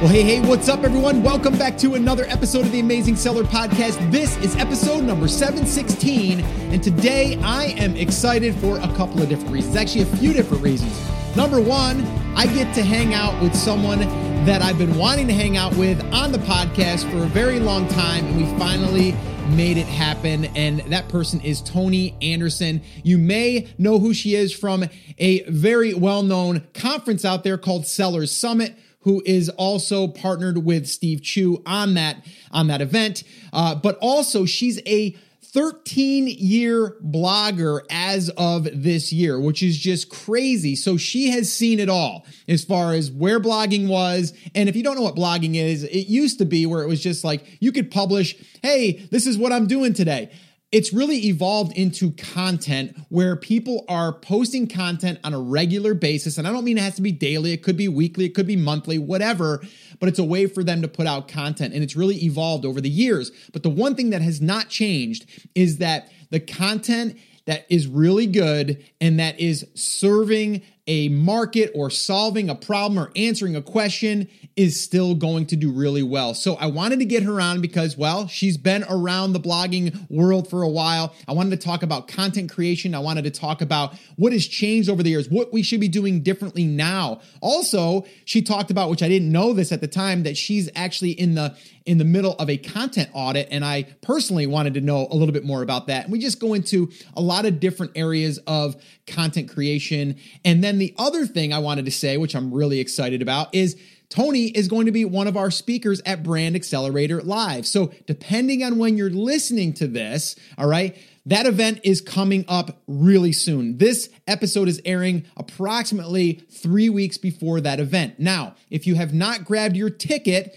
Well, hey, hey, what's up, everyone? Welcome back to another episode of the Amazing Seller Podcast. This is episode number 716, and today I am excited for a couple of different reasons. Actually, a few different reasons. Number one, I get to hang out with someone that I've been wanting to hang out with on the podcast for a very long time, and we finally made it happen. And that person is Toni Anderson. You may know who she is from a very well known conference out there called Sellers Summit who is also partnered with Steve Chou on that on that event. Uh, but also, she's a 13 year blogger as of this year, which is just crazy. So she has seen it all as far as where blogging was. And if you don't know what blogging is, it used to be where it was just like you could publish, hey, this is what I'm doing today it's really evolved into content where people are posting content on a regular basis. And I don't mean it has to be daily, it could be weekly, it could be monthly, whatever, but it's a way for them to put out content. And it's really evolved over the years. But the one thing that has not changed is that the content that is really good and that is serving a market or solving a problem or answering a question is still going to do really well. So I wanted to get her on because, well, she's been around the blogging world for a while. I wanted to talk about content creation. I wanted to talk about what has changed over the years, what we should be doing differently now. Also, she talked about, which I didn't know this at the time, that she's actually in the in the middle of a content audit. And I personally wanted to know a little bit more about that. And we just go into a lot of different areas of content creation. And then the other thing I wanted to say, which I'm really excited about, is Toni is going to be one of our speakers at Brand Accelerator Live. So, depending on when you're listening to this, all right, that event is coming up really soon. This episode is airing approximately three weeks before that event. Now, if you have not grabbed your ticket,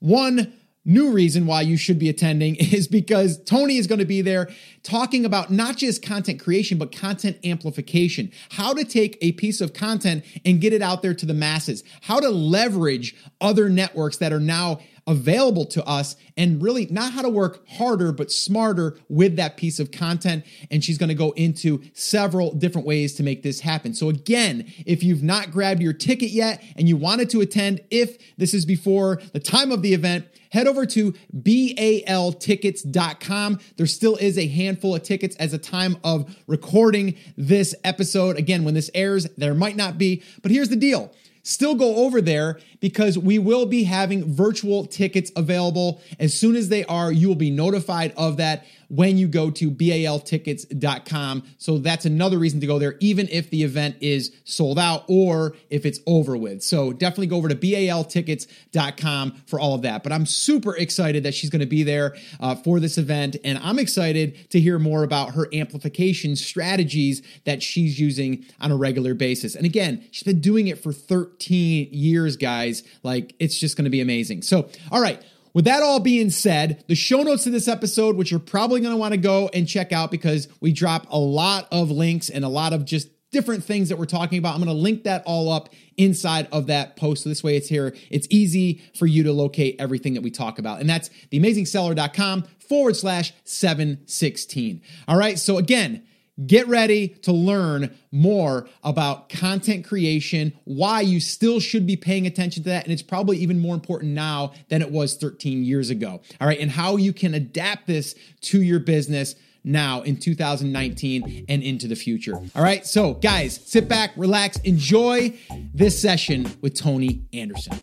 one, new reason why you should be attending is because Toni is going to be there talking about not just content creation, but content amplification. How to take a piece of content and get it out there to the masses. How to leverage other networks that are now available to us and really not how to work harder but smarter with that piece of content and she's going to go into several different ways to make this happen. So again, if you've not grabbed your ticket yet and you wanted to attend if this is before the time of the event, head over to baltickets.com. There still is a handful of tickets as a time of recording this episode. Again, when this airs, there might not be, but here's the deal still go over there because we will be having virtual tickets available. As soon as they are, you will be notified of that when you go to baltickets.com. So that's another reason to go there, even if the event is sold out or if it's over with. So definitely go over to baltickets.com for all of that. But I'm super excited that she's going to be there uh, for this event. And I'm excited to hear more about her amplification strategies that she's using on a regular basis. And again, she's been doing it for 13 years, guys. Like it's just going to be amazing. So, all right. With that all being said, the show notes to this episode, which you're probably going to want to go and check out because we drop a lot of links and a lot of just different things that we're talking about. I'm going to link that all up inside of that post. So this way it's here. It's easy for you to locate everything that we talk about. And that's theamazingseller.com forward slash 716. All right. So again, Get ready to learn more about content creation, why you still should be paying attention to that. And it's probably even more important now than it was 13 years ago. All right. And how you can adapt this to your business now in 2019 and into the future. All right. So, guys, sit back, relax, enjoy this session with Toni Anderson.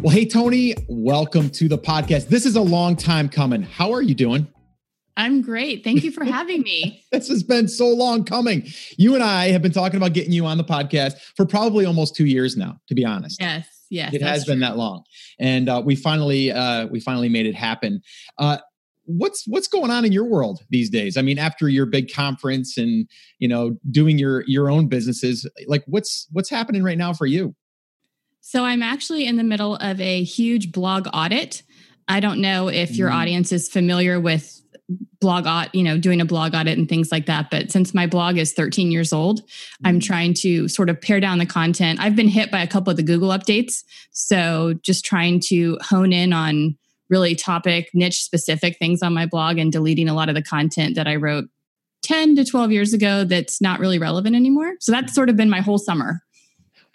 Well, hey, Toni, welcome to the podcast. This is a long time coming. How are you doing? I'm great. Thank you for having me. this has been so long coming. You and I have been talking about getting you on the podcast for probably almost two years now, to be honest. Yes, yes. It has true. been that long, and uh, we finally uh, we finally made it happen. Uh, what's what's going on in your world these days? I mean, after your big conference and you know doing your your own businesses, like what's what's happening right now for you? So I'm actually in the middle of a huge blog audit. I don't know if your mm. audience is familiar with blog audit, you know, doing a blog audit and things like that. But since my blog is 13 years old. I'm mm. trying to sort of pare down the content. I've been hit by a couple of the Google updates. So just trying to hone in on really topic, niche specific things on my blog and deleting a lot of the content that I wrote 10 to 12 years ago that's not really relevant anymore. So that's sort of been my whole summer.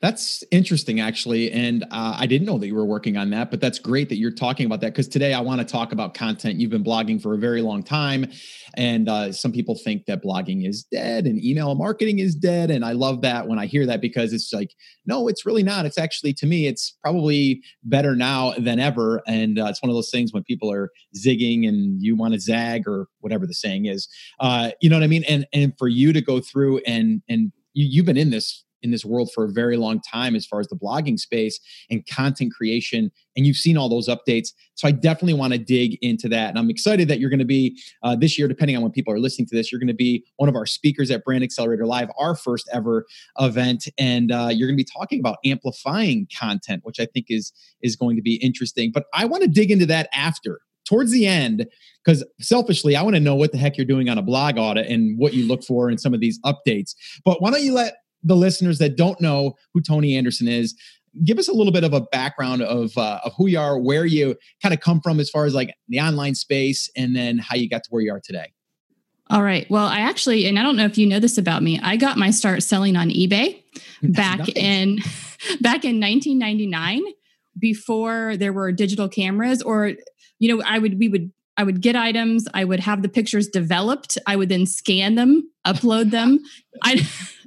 That's interesting, actually. And uh, I didn't know that you were working on that, but that's great that you're talking about that because today I want to talk about content. You've been blogging for a very long time. And uh, some people think that blogging is dead and email marketing is dead. And I love that when I hear that because it's like, no, it's really not. It's actually, to me, it's probably better now than ever. And uh, it's one of those things when people are zigging and you want to zag or whatever the saying is. Uh, you know what I mean? And and for you to go through and and you, you've been in this in this world for a very long time as far as the blogging space and content creation and you've seen all those updates. So i definitely want to dig into that and i'm excited that you're going to be uh, this year depending on when people are listening to this you're going to be one of our speakers at brand accelerator live our first ever event and uh, you're going to be talking about amplifying content which i think is is going to be interesting but i want to dig into that after towards the end because selfishly i want to know what the heck you're doing on a blog audit and what you look for in some of these updates but why don't you let the listeners that don't know who Toni Anderson is, give us a little bit of a background of uh, of who you are, where you kind of come from as far as like the online space, and then how you got to where you are today. All right. Well, I actually, and I don't know if you know this about me, I got my start selling on eBay back nice. in back in 1999 before there were digital cameras or you know, I would we would I would get items, I would have the pictures developed, I would then scan them, upload them. I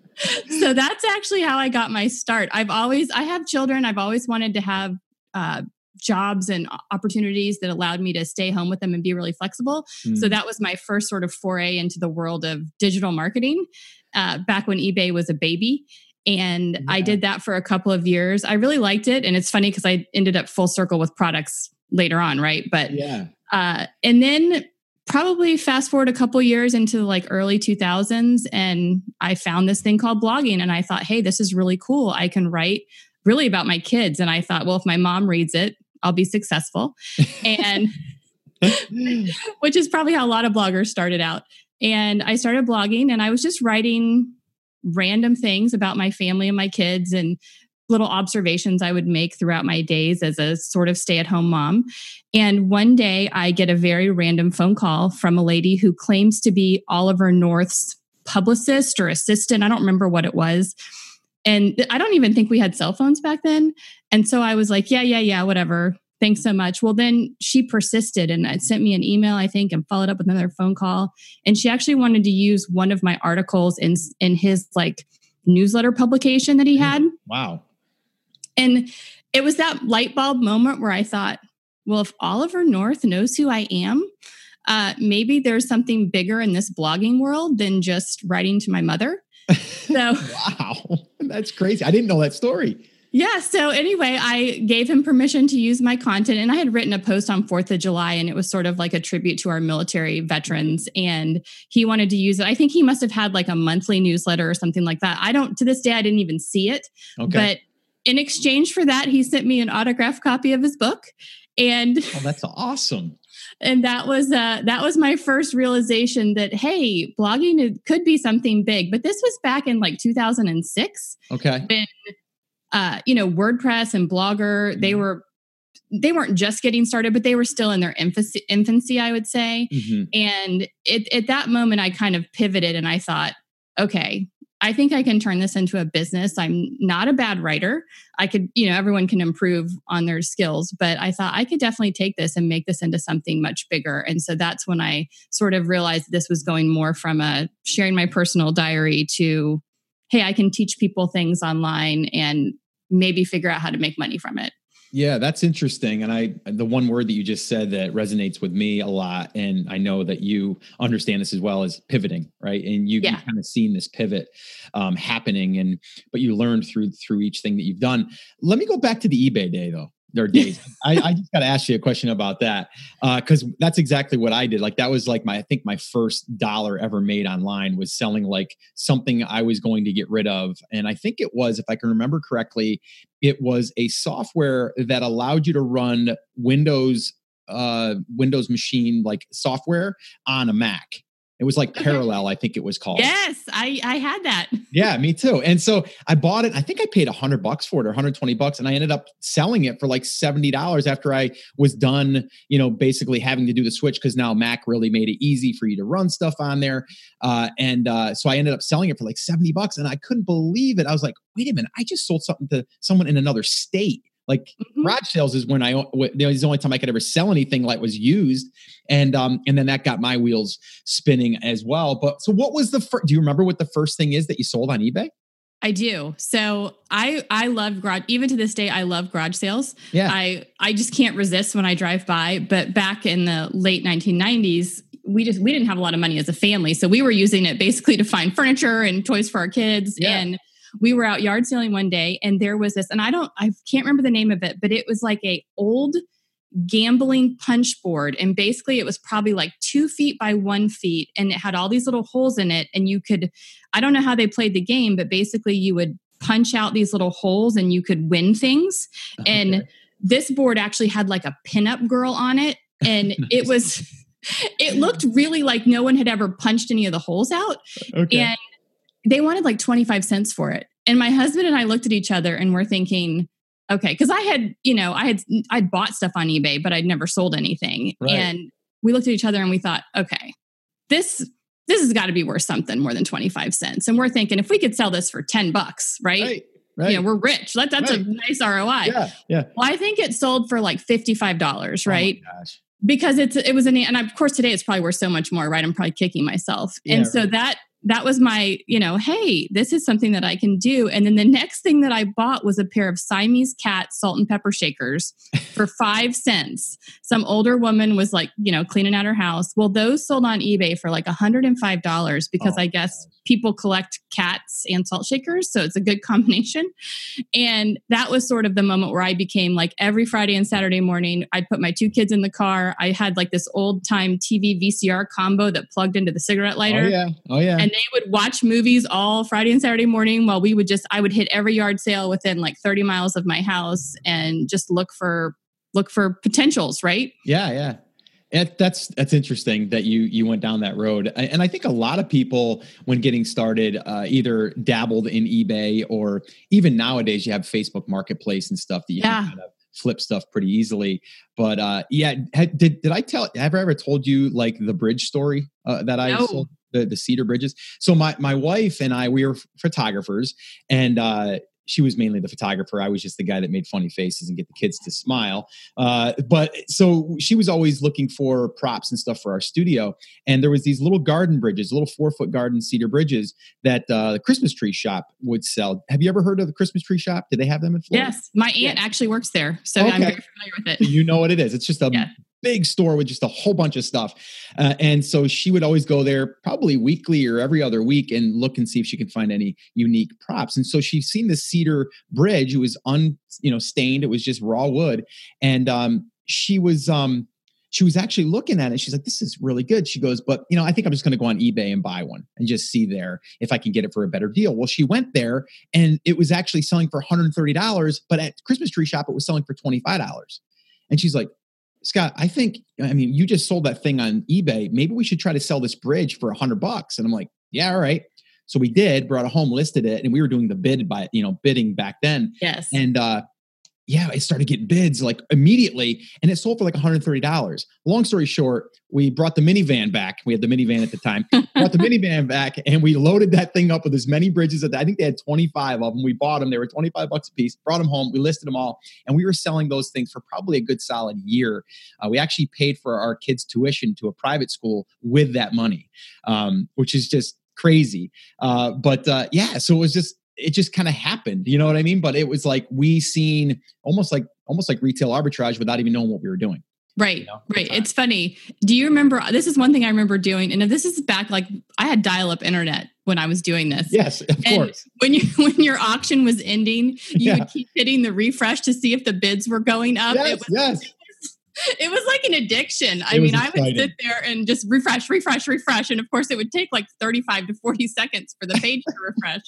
so that's actually how I got my start. I've always, I have children. I've always wanted to have uh, jobs and opportunities that allowed me to stay home with them and be really flexible. Mm. So that was my first sort of foray into the world of digital marketing uh, back when eBay was a baby. And yeah. I did that for a couple of years. I really liked it. And it's funny because I ended up full circle with products later on, right? But yeah. Uh, and then probably fast forward a couple years into like early 2000s and i found this thing called blogging and i thought hey this is really cool. I can write really about my kids. And i thought well if my mom reads it i'll be successful. And which is probably how a lot of bloggers started out. And i started blogging and i was just writing random things about my family and my kids and little observations I would make throughout my days as a sort of stay at home mom. And one day I get a very random phone call from a lady who claims to be Oliver North's publicist or assistant. I don't remember what it was. And I don't even think we had cell phones back then. And so I was like, yeah, yeah, yeah, whatever. Thanks so much. Well, then she persisted and uh, sent me an email, I think, and followed up with another phone call. And she actually wanted to use one of my articles in in his like newsletter publication that he mm, had. Wow. And it was that light bulb moment where I thought, well, if Oliver North knows who I am, uh, maybe there's something bigger in this blogging world than just writing to my mother. So, wow, that's crazy. I didn't know that story. Yeah. So anyway, I gave him permission to use my content, and I had written a post on Fourth of July, and it was sort of like a tribute to our military veterans. And he wanted to use it. I think he must have had like a monthly newsletter or something like that. I don't. To this day, I didn't even see it. Okay. But in exchange for that, he sent me an autographed copy of his book. And oh, that's awesome. And that was uh, that was my first realization that hey, blogging could be something big. But this was back in like 2006. Okay. When uh, you know WordPress and Blogger, mm-hmm. they were they weren't just getting started, but they were still in their infancy, infancy I would say. Mm-hmm. And it, at that moment, I kind of pivoted and I thought, okay, I think I can turn this into a business. I'm not a bad writer. I could, you know, everyone can improve on their skills, but I thought I could definitely take this and make this into something much bigger. And so that's when I sort of realized this was going more from a sharing my personal diary to, hey, I can teach people things online and maybe figure out how to make money from it. Yeah, that's interesting. And I, the one word that you just said that resonates with me a lot, and I know that you understand this as well as pivoting, right? And you, yeah. kind of seen this pivot um, happening, and but you learned through through each thing that you've done. Let me go back to the eBay day though, their days. I, I, just got to ask you a question about that because uh, that's exactly what I did. Like that was like my I think my first dollar ever made online was selling like something I was going to get rid of, and I think it was, if I can remember correctly, it was a software that allowed you to run Windows uh, Windows machine like software on a Mac It was like. Parallel, I think it was called. Yes, I I had that. Yeah, me too. And so I bought it. I think I paid a hundred bucks for it or 120 bucks, and I ended up selling it for like seventy dollars after I was done. You know, basically having to do the switch because now Mac really made it easy for you to run stuff on there. Uh, and uh, so I ended up selling it for like 70 bucks, and I couldn't believe it. I was like, wait a minute, I just sold something to someone in another state. Like mm-hmm. garage sales is when I it was the only time I could ever sell anything like was used, and um and then that got my wheels spinning as well. But so what was the first? Do you remember what the first thing is that you sold on eBay? I do. So I I love garage even to this day I love garage sales. Yeah. I I just can't resist when I drive by. But back in the late 1990s, we just we didn't have a lot of money as a family. So we were using it basically to find furniture and toys for our kids. Yeah. And we were out yard selling one day and there was this and i don't i can't remember the name of it but it was like a old gambling punch board and basically it was probably like two feet by one feet and it had all these little holes in it and you could i don't know how they played the game but basically you would punch out these little holes and you could win things okay. and this board actually had like a pinup girl on it and nice. it was it looked really like no one had ever punched any of the holes out okay. and they wanted like 25 cents for it. And my husband and I looked at each other and we're thinking, okay, because I had, you know, I had I'd bought stuff on eBay, but I'd never sold anything. Right. And we looked at each other and we thought, okay, this this has got to be worth something more than 25 cents. And we're thinking if we could sell this for 10 bucks, right? right. Right. You know, we're rich. That, that's right. a nice ROI. Yeah. Yeah. Well, I think it sold for like $55, right? Oh because it's it was an and of course today it's probably worth so much more, right? I'm probably kicking myself. Yeah, and so right. that that was my, you know, hey, this is something that I can do. And then the next thing that I bought was a pair of Siamese cat salt and pepper shakers for five cents. Some older woman was like, you know, cleaning out her house. Well, those sold on eBay for like $105 because oh, I guess people collect cats and salt shakers. So it's a good combination. And that was sort of the moment where I became like every Friday and Saturday morning, I'd put my two kids in the car. I had like this old time TV VCR combo that plugged into the cigarette lighter. Oh, yeah. Oh, yeah. And they would watch movies all Friday and Saturday morning while we would just, I would hit every yard sale within like 30 miles of my house and just look for, look for potentials, right? Yeah. Yeah. It, that's that's interesting that you you went down that road, and I think a lot of people, when getting started, uh, either dabbled in eBay or even nowadays you have Facebook Marketplace and stuff that you yeah. can kind of flip stuff pretty easily. But uh, yeah, had, did did I tell? Have I ever told you like the bridge story uh, that I no. sold? The, the cedar bridges. So my my wife and I we were photographers, and uh, she was mainly the photographer. I was just the guy that made funny faces and get the kids to smile. Uh, but so she was always looking for props and stuff for our studio. And there was these little garden bridges, little four foot garden cedar bridges that uh, the Christmas tree shop would sell. Have you ever heard of the Christmas tree shop? Did they have them in Florida? Yes, my aunt yeah. actually works there, so okay. I'm very familiar with it. You know what it is? It's just a yeah big store with just a whole bunch of stuff. Uh, and so she would always go there probably weekly or every other week and look and see if she could find any unique props. And so she's seen the cedar bridge. It was un, you know, stained. It was just raw wood. And um, she was, um, she was actually looking at it. She's like, this is really good. She goes, but you know, I think I'm just going to go on eBay and buy one and just see there if I can get it for a better deal. Well, she went there and it was actually selling for $130, but at Christmas tree shop, it was selling for $25. And she's like, Scott, I think, I mean, you just sold that thing on eBay. Maybe we should try to sell this bridge for a hundred bucks. And I'm like, yeah, all right. So we did, brought it home, listed it, and we were doing the bid by, you know, bidding back then. Yes. And uh, yeah, I started getting bids like immediately, and it sold for like $130. Long story short, we brought the minivan back. We had the minivan at the time. brought the minivan back, and we loaded that thing up with as many bridges. As, I think they had 25 of them. We bought them. They were 25 bucks a piece. Brought them home. We listed them all, and we were selling those things for probably a good solid year. Uh, we actually paid for our kids' tuition to a private school with that money, um, which is just crazy. Uh, but uh, yeah, so it was just it just kind of happened you know what i mean? But it was like we seen almost like almost like retail arbitrage without even knowing what we were doing right you know, right it's funny. Do you remember this is one thing i remember doing and this is back like i had dial-up internet when i was doing this. Yes of and course. when you when your auction was ending you yeah. would keep hitting the refresh to see if the bids were going up. Yes, it was, yes. it was like an addiction. I mean, I would sit there and just refresh, refresh, refresh. And of course, it would take like 35 to 40 seconds for the page to refresh.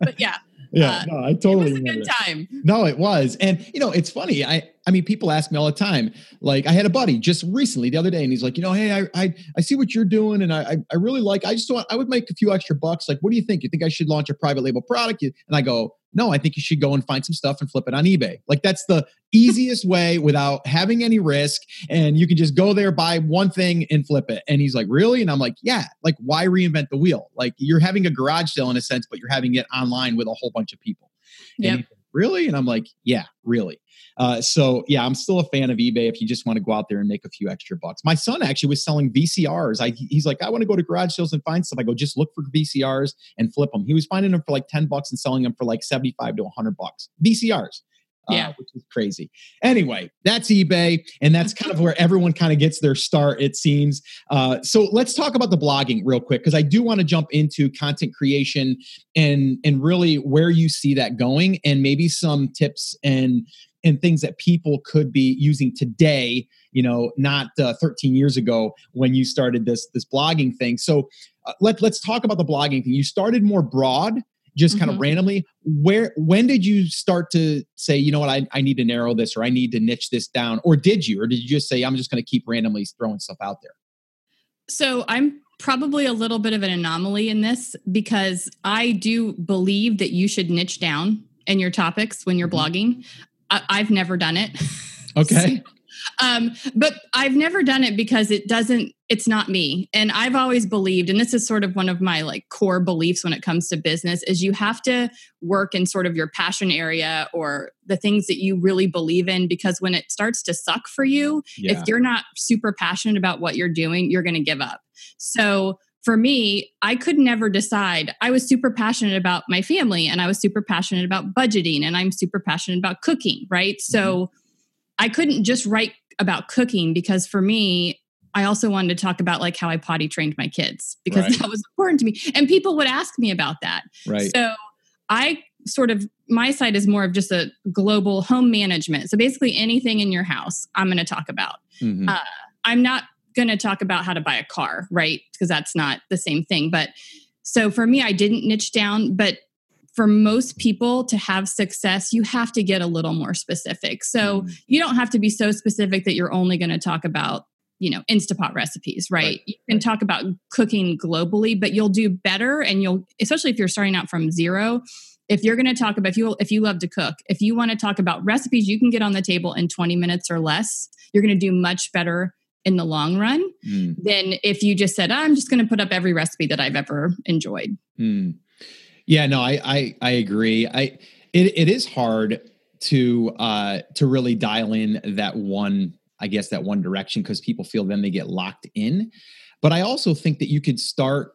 But yeah. Yeah, uh, no, I totally it was a good time. No, it was. And you know, it's funny. I I mean, people ask me all the time. Like, I had a buddy just recently the other day, and he's like, you know, hey, I I, I see what you're doing, and I I really like. I just want I would make a few extra bucks. Like, what do you think? You think I should launch a private label product? And I go, no, I think you should go and find some stuff and flip it on eBay. Like, that's the easiest way without having any risk, and you can just go there, buy one thing, and flip it. And he's like, really? And I'm like, yeah. Like, why reinvent the wheel? Like, you're having a garage sale in a sense, but you're having it online with a whole bunch of people. Yeah. Really? And I'm like, yeah, really. Uh, so yeah, I'm still a fan of eBay if you just want to go out there and make a few extra bucks. My son actually was selling VCRs. I, he's like, I want to go to garage sales and find stuff. I go, just look for VCRs and flip them. He was finding them for like 10 bucks and selling them for like 75 to 100 bucks. VCRs. Uh, yeah. which is crazy. Anyway, that's eBay, and that's kind of where everyone kind of gets their start, it seems. Uh, so let's talk about the blogging real quick because I do want to jump into content creation and and really where you see that going, and maybe some tips and and things that people could be using today you know not uh, 13 years ago when you started this this blogging thing so uh, let, let's talk about the blogging thing you started more broad just kind mm-hmm. of randomly where when did you start to say you know what I, I need to narrow this or i need to niche this down or did you or did you just say i'm just going to keep randomly throwing stuff out there so i'm probably a little bit of an anomaly in this because i do believe that you should niche down in your topics when you're mm-hmm. blogging I, have never done it. Okay. Um, but I've never done it because it doesn't, it's not me. And I've always believed, and this is sort of one of my like core beliefs when it comes to business, is you have to work in sort of your passion area or the things that you really believe in. Because when it starts to suck for you, yeah. if you're not super passionate about what you're doing, you're going to give up. So for me, I could never decide. I was super passionate about my family and I was super passionate about budgeting and I'm super passionate about cooking, right? Mm-hmm. So I couldn't just write about cooking because for me, I also wanted to talk about like how I potty trained my kids because right. that was important to me. And people would ask me about that. Right. So I sort of my side is more of just a global home management. So basically anything in your house, I'm going to talk about. Mm-hmm. Uh, I'm not going to talk about how to buy a car, right? Because that's not the same thing. But so for me, I didn't niche down, but for most people to have success, you have to get a little more specific. So mm. you don't have to be so specific that you're only going to talk about, you know, Instapot recipes, right? right. You can talk about cooking globally, but you'll do better and you'll especially if you're starting out from zero, if you're going to talk about if you if you love to cook, if you want to talk about recipes you can get on the table in 20 minutes or less, you're going to do much better in the long run mm. than if you just said, I'm just going to put up every recipe that I've ever enjoyed. Mm. Yeah, no, I, I, I agree. I, it, it is hard to, uh, to really dial in that one, I guess that one direction because people feel then they get locked in. But I also think that you could start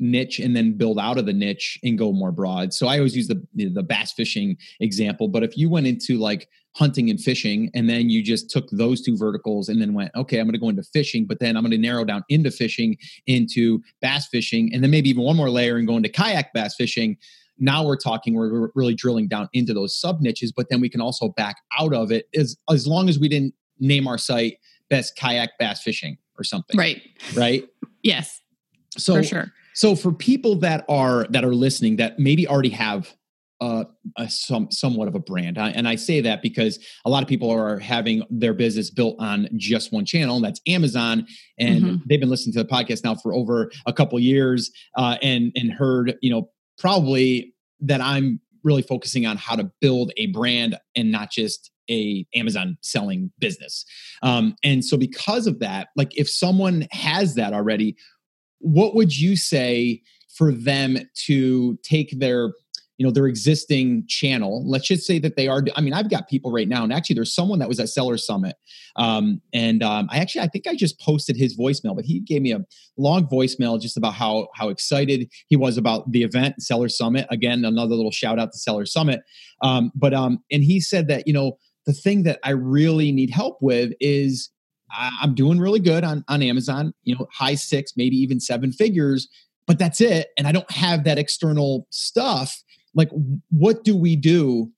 niche and then build out of the niche and go more broad. So I always use the the bass fishing example, but if you went into like hunting and fishing and then you just took those two verticals and then went okay i'm going to go into fishing but then i'm going to narrow down into fishing into bass fishing and then maybe even one more layer and go into kayak bass fishing now we're talking we're really drilling down into those sub niches but then we can also back out of it as as long as we didn't name our site best kayak bass fishing or something. Right. Right? Yes. So for sure so for people that are that are listening that maybe already have uh, a some somewhat of a brand, and I say that because a lot of people are having their business built on just one channel, and that's Amazon, and mm-hmm. they've been listening to the podcast now for over a couple years, uh, and and heard you know probably that I'm really focusing on how to build a brand and not just a Amazon selling business. Um, and so because of that, like if someone has that already, what would you say for them to take their you know their existing channel? Let's just say that they are i mean i've got people right now and actually there's someone that was at seller summit um, and um, i actually i think i just posted his voicemail but he gave me a long voicemail just about how how excited he was about the event seller summit. Again another little shout out to seller summit. Um, but um and he said that you know the thing that i really need help with is i'm doing really good on on amazon you know high six maybe even seven figures but that's it and i don't have that external stuff. Like what do we do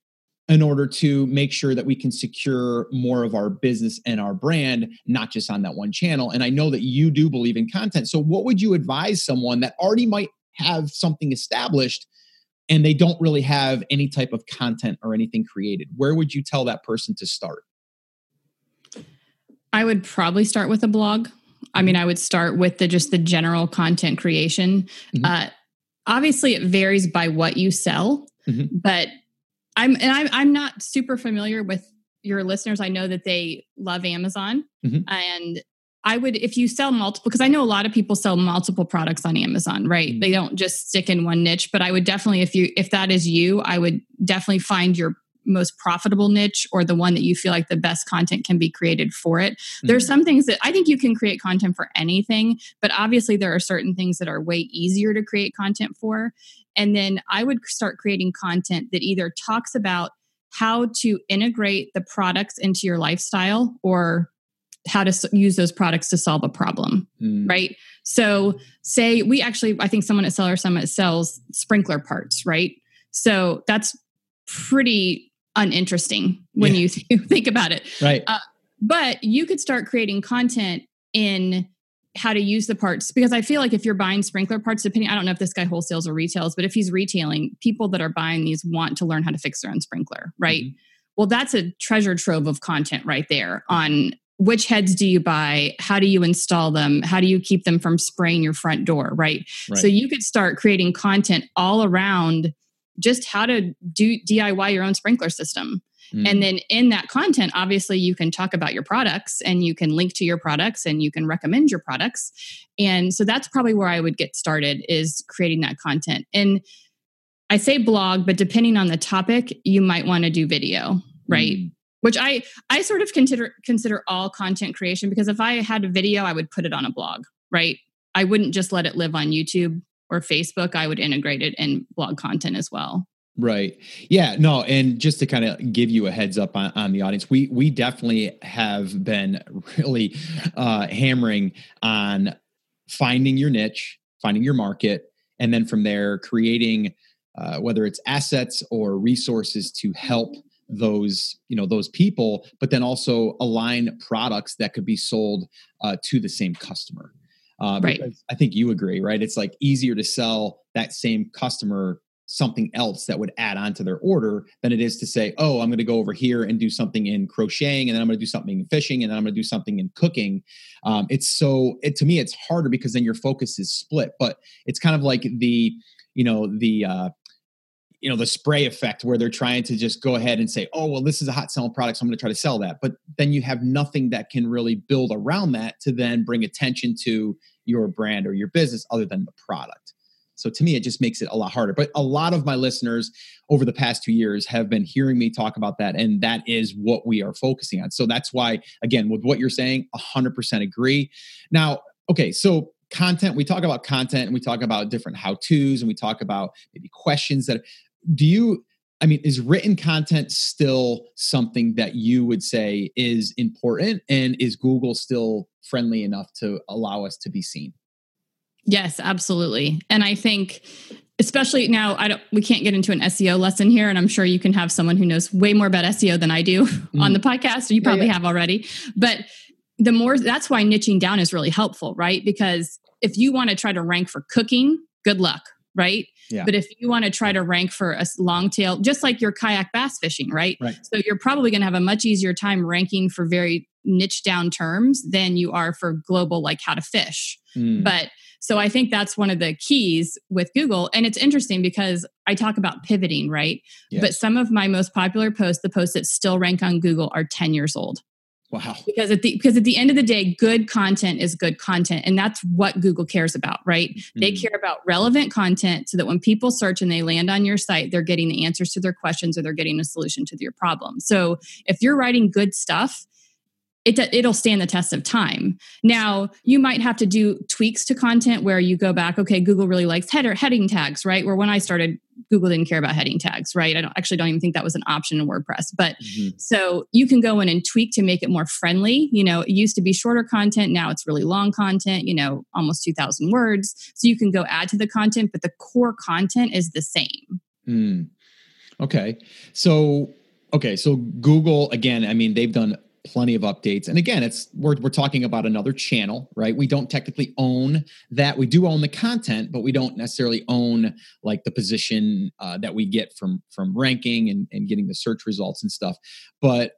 in order to make sure that we can secure more of our business and our brand not just on that one channel? And i know that you do believe in content so what would you advise someone that already might have something established and they don't really have any type of content or anything created? Where would you tell that person to start I would probably start with a blog. I mean, I would start with the just the general content creation. Mm-hmm. Uh, obviously, it varies by what you sell, mm-hmm. but I'm and I'm I'm not super familiar with your listeners. I know that they love Amazon, mm-hmm. and I would if you sell multiple because I know a lot of people sell multiple products on Amazon, right? Mm-hmm. They don't just stick in one niche, but I would definitely if you if that is you, I would definitely find your most profitable niche or the one that you feel like the best content can be created for it. Mm-hmm. There's some things that I think you can create content for anything, but obviously there are certain things that are way easier to create content for. And then I would start creating content that either talks about how to integrate the products into your lifestyle or how to use those products to solve a problem, mm. right? So, say we actually, I think someone at Seller Summit sells sprinkler parts, right? So that's pretty uninteresting when yeah. you think about it. Right. Uh, but you could start creating content in how to use the parts because I feel like if you're buying sprinkler parts, depending, I don't know if this guy wholesales or retails, but if he's retailing, people that are buying these want to learn how to fix their own sprinkler, right? Mm-hmm. Well, that's a treasure trove of content right there on which heads do you buy? How do you install them? How do you keep them from spraying your front door, right? right. So you could start creating content all around just how to do DIY your own sprinkler system. Mm. And then in that content, obviously, you can talk about your products and you can link to your products and you can recommend your products. And so that's probably where I would get started is creating that content. And I say blog, but depending on the topic, you might want to do video, right? Mm. Which I I sort of consider consider all content creation because if I had a video, I would put it on a blog, right? I wouldn't just let it live on YouTube or Facebook, I would integrate it in blog content as well. Right. Yeah. No. And just to kind of give you a heads up on, on the audience, we we definitely have been really uh, hammering on finding your niche, finding your market, and then from there creating uh, whether it's assets or resources to help those you know those people, but then also align products that could be sold uh, to the same customer. Uh, right. I think you agree, right? It's like easier to sell that same customer something else that would add on to their order than it is to say, oh, I'm going to go over here and do something in crocheting, and then I'm going to do something in fishing, and then I'm going to do something in cooking. Um, it's so it to me, it's harder because then your focus is split. But it's kind of like the, you know, the uh, you know the spray effect where they're trying to just go ahead and say oh well this is a hot selling product so i'm going to try to sell that but then you have nothing that can really build around that to then bring attention to your brand or your business other than the product. So to me it just makes it a lot harder. But a lot of my listeners over the past two years have been hearing me talk about that and that is what we are focusing on. So that's why again with what you're saying 100% agree. Now okay so content we talk about content and we talk about different how to's and we talk about maybe questions that do you I mean, is written content still something that you would say is important? And is Google still friendly enough to allow us to be seen? Yes, absolutely. And I think especially now I don't we can't get into an SEO lesson here and I'm sure you can have someone who knows way more about SEO than I do mm. on the podcast you probably yeah, yeah. have already. But the more that's why niching down is really helpful, right? Because if you want to try to rank for cooking, good luck, right? Yeah. But if you want to try to rank for a long tail, just like your kayak bass fishing, right? right. So you're probably going to have a much easier time ranking for very niche down terms than you are for global, like how to fish. Mm. But so I think that's one of the keys with Google. And it's interesting because I talk about pivoting, right? Yes. But some of my most popular posts, the posts that still rank on Google, are 10 years old. Wow. Because at the because at the end of the day, good content is good content. And that's what Google cares about, right? Mm-hmm. They care about relevant content so that when people search and they land on your site, they're getting the answers to their questions or they're getting a solution to their problem. So if you're writing good stuff, it, it'll stand the test of time. Now, you might have to do tweaks to content where you go back, okay, Google really likes header heading tags, right? Where when I started, Google didn't care about heading tags, right? I don't actually don't even think that was an option in WordPress. But mm-hmm. so you can go in and tweak to make it more friendly. You know, it used to be shorter content, now it's really long content, you know, almost 2,000 words. So you can go add to the content, but the core content is the same. Mm. Okay. So, okay. So Google, again, I mean, they've done plenty of updates. And again, it's we're we're talking about another channel, right? We don't technically own that. We do own the content, but we don't necessarily own like the position uh, that we get from from ranking and, and getting the search results and stuff. But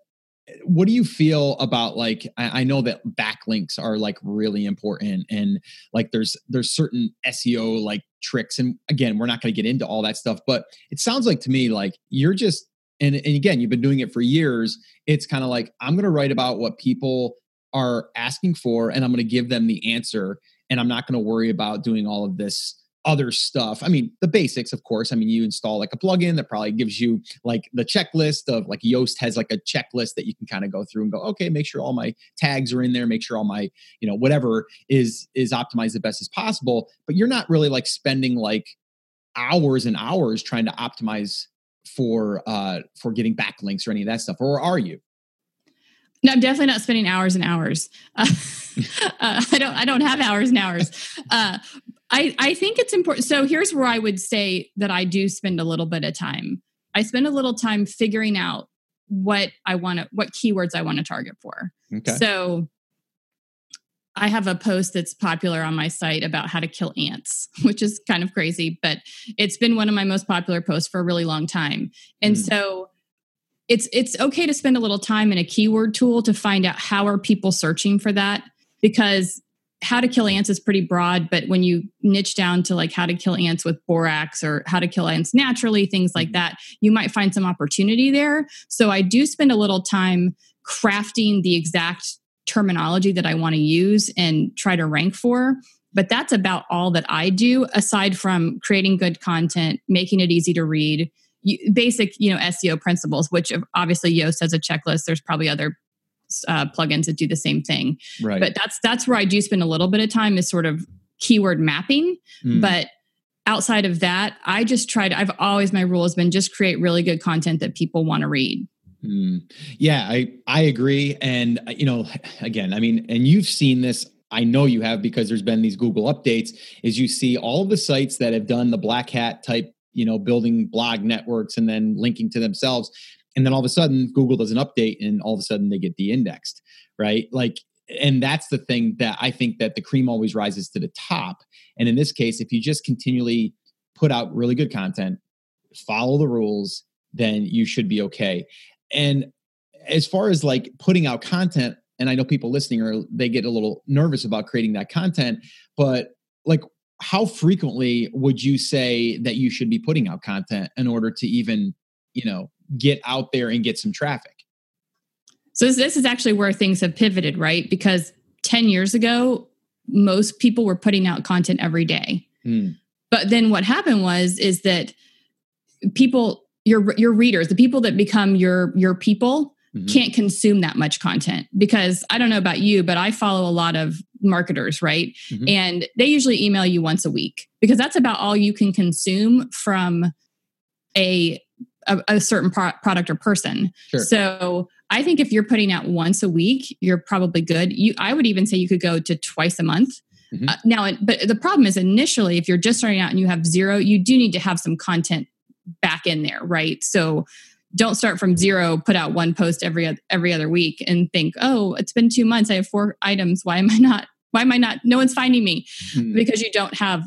what do you feel about like I, I, know that backlinks are like really important and like there's there's certain seo like tricks and again we're not going to get into all that stuff but it sounds like to me like you're just and, and again you've been doing it for years it's kind of like i'm going to write about what people are asking for and i'm going to give them the answer and i'm not going to worry about doing all of this other stuff. I mean, the basics, of course. I mean, you install like a plugin that probably gives you like the checklist of like Yoast has like a checklist that you can kind of go through and go, okay, make sure all my tags are in there, make sure all my, you know, whatever is is optimized the best as possible. But you're not really like spending like hours and hours trying to optimize for uh for getting backlinks or any of that stuff, or are you? No, I'm definitely not spending hours and hours. Uh, uh, I don't. I don't have hours and hours. Uh, I I think it's important. So here's where I would say that I do spend a little bit of time. I spend a little time figuring out what I want to, what keywords I want to target for. Okay. So I have a post that's popular on my site about how to kill ants, which is kind of crazy, but it's been one of my most popular posts for a really long time. And mm. so it's it's okay to spend a little time in a keyword tool to find out how are people searching for that because how to kill ants is pretty broad but when you niche down to like how to kill ants with borax or how to kill ants naturally things like mm-hmm. that you might find some opportunity there so i do spend a little time crafting the exact terminology that i want to use and try to rank for but that's about all that i do aside from creating good content making it easy to read basic you know seo principles which obviously yoast has a checklist. There's probably other uh, plugins that do the same thing. Right. But that's that's where i do spend a little bit of time is sort of keyword mapping. Mm. but outside of that i just tried i've always my rule has been just create really good content that people want to read mm. yeah i i agree and uh, you know again i mean and you've seen this I know you have because there's been these Google updates. Is you see all the sites that have done the black hat type you know building blog networks and then linking to themselves and then all of a sudden google does an update and all of a sudden they get de-indexed right like and that's the thing that i think that the cream always rises to the top and in this case if you just continually put out really good content follow the rules then you should be okay and as far as like putting out content and i know people listening are they get a little nervous about creating that content but like how frequently would you say that you should be putting out content in order to even you know get out there and get some traffic? So this is actually where things have pivoted right? Because 10 years ago most people were putting out content every day. Hmm. but then what happened was is that people your your readers the people that become your your people mm-hmm. can't consume that much content because I don't know about you, but I follow a lot of marketers, right? Mm-hmm. And they usually email you once a week because that's about all you can consume from a a, a certain pro- product or person. Sure. So I think if you're putting out once a week, you're probably good. You, I would even say you could go to twice a month. Mm-hmm. Uh, now, but the problem is initially, if you're just starting out and you have zero, you do need to have some content back in there, right? So don't start from zero put out one post every every other week and think oh it's been two months i have four items why am i not why am i not no one's finding me mm-hmm. because you don't have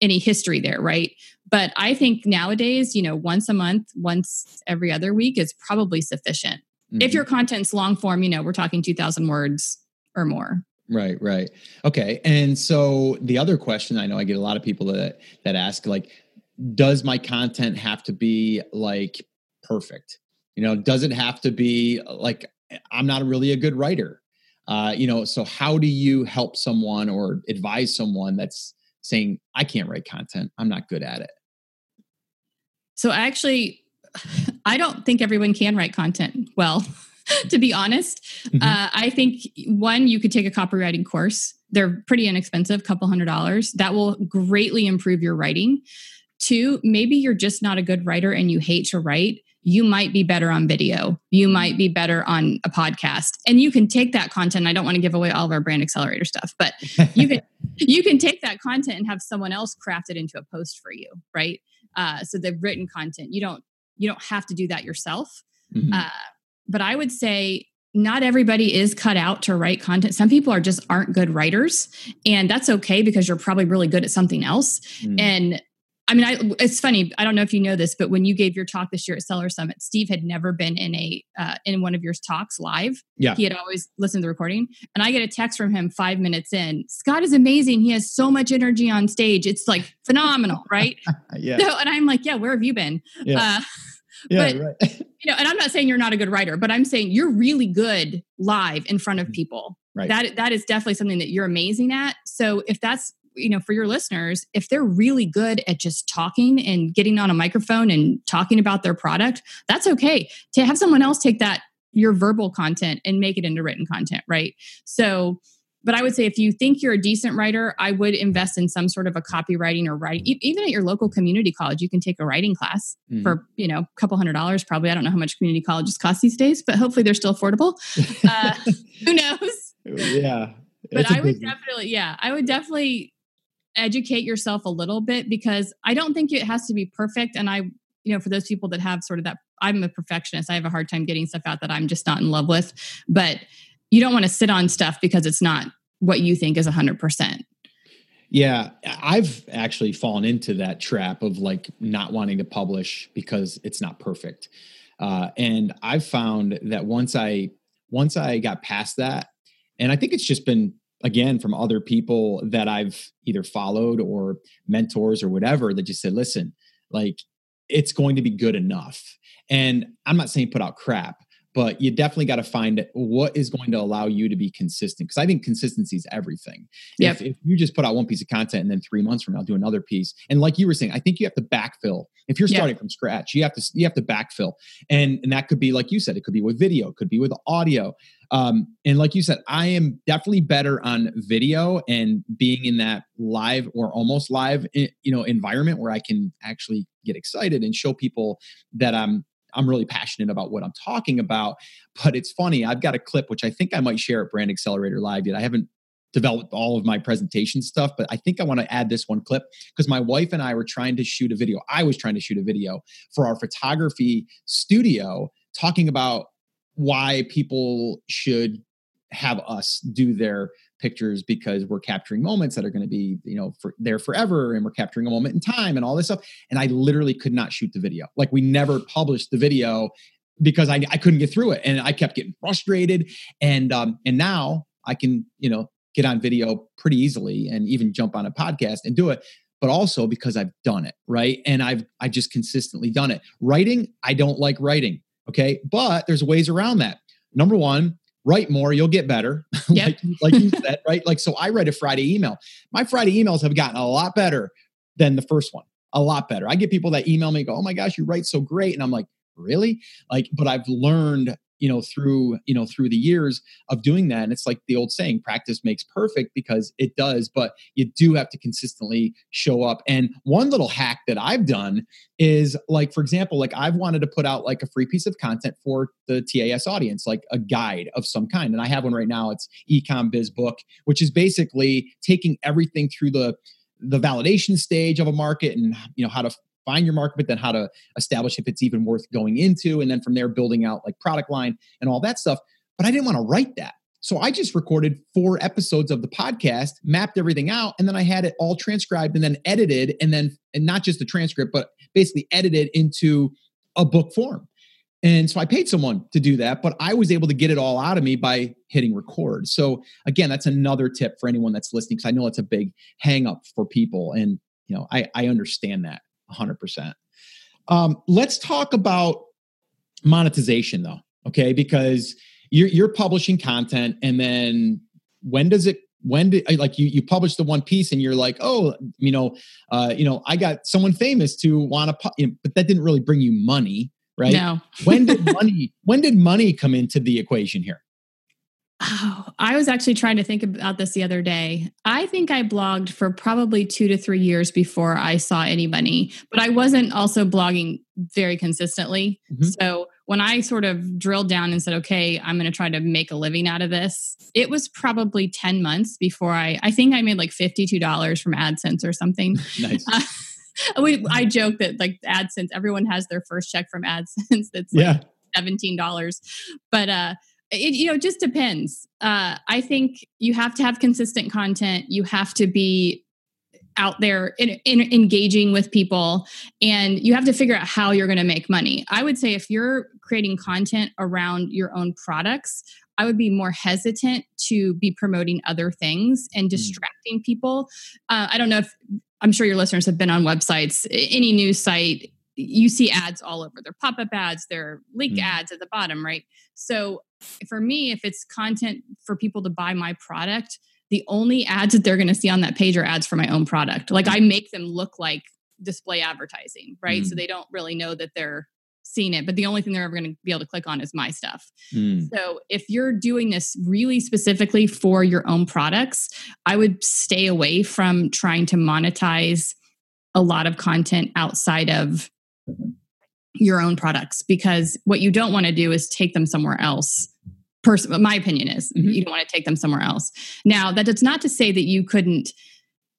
any history there right but i think nowadays you know once a month once every other week is probably sufficient mm-hmm. if your content's long form you know we're talking 2000 words or more right right okay and so the other question i know i get a lot of people that that ask like does my content have to be like perfect. You know, does it have to be like I'm not really a good writer? Uh, you know, so how do you help someone or advise someone that's saying I can't write content, I'm not good at it? So actually, I don't think everyone can write content well. to be honest, mm-hmm. uh, I think one you could take a copywriting course. They're pretty inexpensive, couple hundred dollars. That will greatly improve your writing. Two, maybe you're just not a good writer and you hate to write you might be better on video. You might be better on a podcast. And you can take that content. I don't want to give away all of our brand accelerator stuff, but you can you can take that content and have someone else craft it into a post for you, right? Uh, so the written content, you don't you don't have to do that yourself. Mm-hmm. Uh, but I would say not everybody is cut out to write content. Some people are just aren't good writers, and that's okay because you're probably really good at something else. Mm. And I mean, I, it's funny. I don't know if you know this, but when you gave your talk this year at Seller Summit, Steve had never been in a uh, in one of your talks live. Yeah, he had always listened to the recording, and I get a text from him five minutes in. Scott is amazing. He has so much energy on stage. It's like phenomenal, right? yeah. So, and I'm like, yeah, where have you been? Yeah. Uh, yeah, but, right. you know, and I'm not saying you're not a good writer, but I'm saying you're really good live in front of mm-hmm. people. Right. That that is definitely something that you're amazing at. So if that's you know for your listeners if they're really good at just talking and getting on a microphone and talking about their product that's okay. To have someone else take that your verbal content and make it into written content right? So but i would say if you think you're a decent writer i would invest in some sort of a copywriting or writing even at your local community college you can take a writing class mm-hmm. for you know a couple hundred dollars probably. I don't know how much community colleges cost these days but hopefully they're still affordable. Uh, who knows? Yeah. But i would definitely yeah i would definitely educate yourself a little bit because I don't think it has to be perfect. And I, you know, for those people that have sort of that, I'm a perfectionist. I have a hard time getting stuff out that I'm just not in love with. But you don't want to sit on stuff because it's not what you think is 100%. Yeah, I've actually fallen into that trap of like not wanting to publish because it's not perfect. Uh, and I've found that once I once I got past that, and I think it's just been again from other people that I've either followed or mentors or whatever that just said, listen, like it's going to be good enough. And I'm not saying put out crap, but you definitely got to find what is going to allow you to be consistent because i think consistency is everything yep. if, if, you just put out one piece of content and then three months from now do another piece and like you were saying i think you have to backfill if you're starting yep. from scratch you have to you have to backfill and and that could be like you said it could be with video it could be with audio um, and like you said i am definitely better on video and being in that live or almost live eh, you know environment where i can actually get excited and show people that i'm I'm really passionate about what I'm talking about. But it's funny, I've got a clip which I think I might share at Brand Accelerator Live yet. I haven't developed all of my presentation stuff, but I think I want to add this one clip because my wife and I were trying to shoot a video. I was trying to shoot a video for our photography studio talking about why people should have us do their pictures because we're capturing moments that are going to be you know for there forever and we're capturing a moment in time and all this stuff and i literally could not shoot the video. Like we never published the video because i, I couldn't get through it and i kept getting frustrated and um and now i can you know get on video pretty easily and even jump on a podcast and do it but also because i've done it right? And i've i just consistently done it. Writing i don't like writing okay? But there's ways around that. Number one write more, you'll get better. Yep. like, like you said, right? Like, so I write a Friday email. My Friday emails have gotten a lot better than the first one, a lot better. I get people that email me, go, oh my gosh, you write so great. And I'm like, really? Like, but I've learned you know through you know through the years of doing that. And it's like the old saying practice makes perfect because it does but you do have to consistently show up. And one little hack that i've done is like for example like i've wanted to put out like a free piece of content for the tas audience like a guide of some kind. And i have one right now. It's ecom biz book which is basically taking everything through the the validation stage of a market and you know how to find your market, but then how to establish if it's even worth going into. And then from there, building out like product line and all that stuff. But I didn't want to write that. So I just recorded four episodes of the podcast, mapped everything out, and then I had it all transcribed and then edited, and then and not just the transcript, but basically edited into a book form. And so I paid someone to do that, but I was able to get it all out of me by hitting record. So again, that's another tip for anyone that's listening, because I know it's a big hang up for people. And you know, I, I understand that. 100%. Um, let's talk about monetization though, okay? Because you're, you're publishing content and then when does it when did like you you publish the one piece and you're like oh you know uh you know i got someone famous to want to pu- but that didn't really bring you money right no when did money when did money come into the equation here Oh, I was actually trying to think about this the other day. I think I blogged for probably two to three years before I saw any money, but I wasn't also blogging very consistently. Mm-hmm. So when I sort of drilled down and said, okay, I'm going to try to make a living out of this, it was probably 10 months before I, I think I made like $52 from AdSense or something. nice. Uh, we, I joke that like AdSense, everyone has their first check from AdSense that's like yeah. $17. But, uh, it you know it just depends uh, i think you have to have consistent content you have to be out there in, in engaging with people and you have to figure out how you're going to make money i would say if you're creating content around your own products i would be more hesitant to be promoting other things and hmm. distracting mm. people uh, i don't know if i'm sure your listeners have been on websites any news site you see ads all over their pop-up ads their link mm. ads at the bottom right so for me if it's content for people to buy my product the only ads that they're going to see on that page are ads for my own product. Like I make them look like display advertising, right? Mm. So they don't really know that they're seeing it, but the only thing they're ever going to be able to click on is my stuff. Mm. So if you're doing this really specifically for your own products, I would stay away from trying to monetize a lot of content outside of your own products because what you don't want to do is take them somewhere else person my opinion is mm-hmm. you don't want to take them somewhere else now that does not to say that you couldn't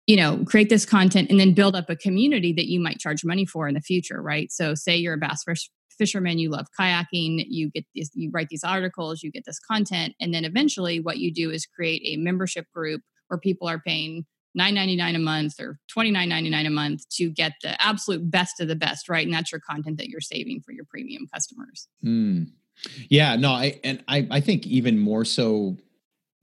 you know create this content and then build up a community that you might charge money for in the future right so say you're a bass fish fisherman you love kayaking you get these you write these articles you get this content and then eventually what you do is create a membership group where people are paying 9.99 a month or 29.99 a month to get the absolute best of the best right and that's your content that you're saving for your premium customers mm. Yeah, no, I and I I think even more so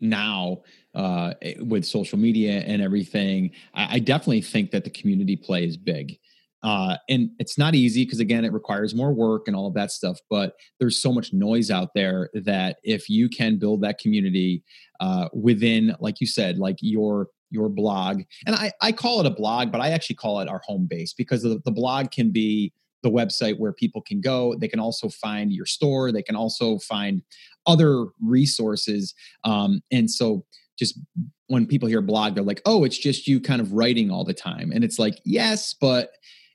now uh, eh, with social media and everything, I, I, definitely think that the community play is big. Uh, and it's not easy because again, it requires more work and all of that stuff. But there's so much noise out there that if you can build that community uh, within, like you said, like your your blog, and I I call it a blog, but I actually call it our home base because the, the blog can be the website where people can go. They can also find your store. They can also find other resources. Um, and so just when people hear blog, they're like, oh, it's just you kind of writing all the time. And it's like, yes, but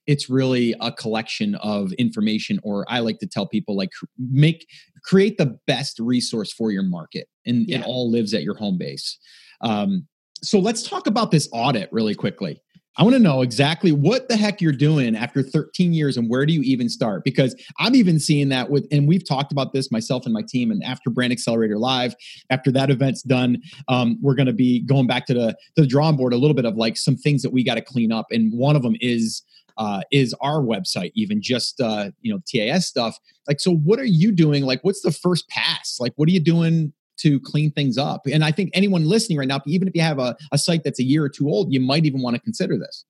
it's really a collection of information or i like to tell people like make create the best resource for your market and yeah. it all lives at your home base um, so let's talk about this audit really quickly I want to know exactly what the heck you're doing after 13 years and where do you even start? Because I'm even seeing that with, and we've talked about this myself and my team. And after Brand Accelerator Live, after that event's done, um, we're going to be going back to the to the drawing board a little bit of like some things that we got to clean up. And one of them is uh, is our website, even just uh, you know TAS stuff. Like, so what are you doing? Like, what's the first pass? Like, what are you doing to clean things up. And I think anyone listening right now, even if you have a, a site that's a year or two old, you might even want to consider this.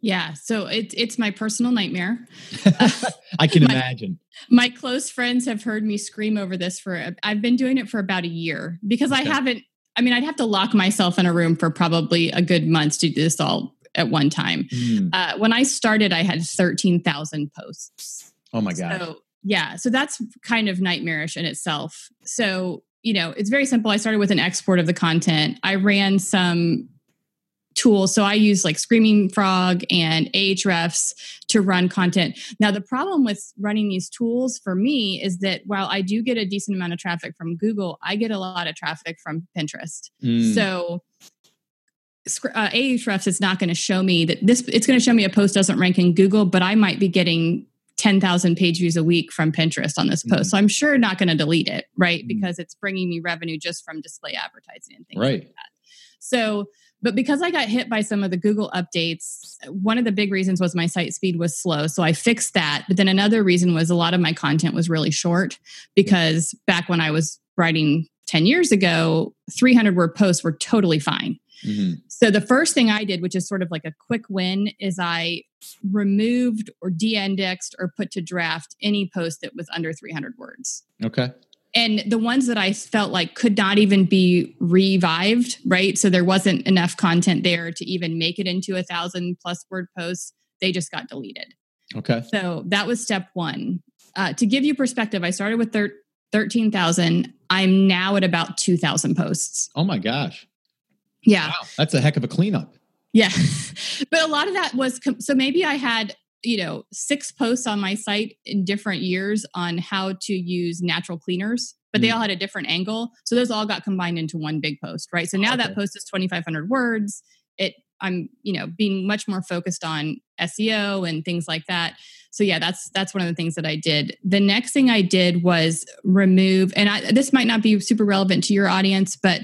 Yeah, so it's it's my personal nightmare. I can my, imagine. My close friends have heard me scream over this for I've been doing it for about a year because okay. I haven't I mean I'd have to lock myself in a room for probably a good month to do this all at one time. Mm. Uh, when I started I had 13,000 posts. Oh my god. So yeah, so that's kind of nightmarish in itself. So you know, it's very simple. I started with an export of the content. I ran some tools. So I use like Screaming Frog and Ahrefs to run content. Now, the problem with running these tools for me is that while I do get a decent amount of traffic from Google, I get a lot of traffic from Pinterest. Mm. So uh, Ahrefs is not going to show me that this, it's going to show me a post doesn't rank in Google, but I might be getting 10,000 page views a week from Pinterest on this post. Mm-hmm. So I'm sure not going to delete it, right? Mm-hmm. Because it's bringing me revenue just from display advertising and things right. like that. So, but because I got hit by some of the Google updates, one of the big reasons was my site speed was slow. So I fixed that. But then another reason was a lot of my content was really short because back when I was writing 10 years ago, 300 word posts were totally fine. Mm-hmm. So the first thing I did, which is sort of like a quick win, is I removed or de-indexed or put to draft any post that was under 300 words. Okay. And the ones that I felt like could not even be revived, right? So there wasn't enough content there to even make it into a thousand plus word posts. They just got deleted. Okay. So that was step one. Uh, to give you perspective, I started with thir- 13,000. I'm now at about 2,000 posts. Oh my gosh. Yeah. Wow, that's a heck of a cleanup. Yeah. but a lot of that was com- so maybe I had, you know, six posts on my site in different years on how to use natural cleaners, but they mm. all had a different angle. So those all got combined into one big post, right? So now okay. that post is 2500 words. It I'm, you know, being much more focused on SEO and things like that. So yeah, that's that's one of the things that I did. The next thing I did was remove and I, this might not be super relevant to your audience, but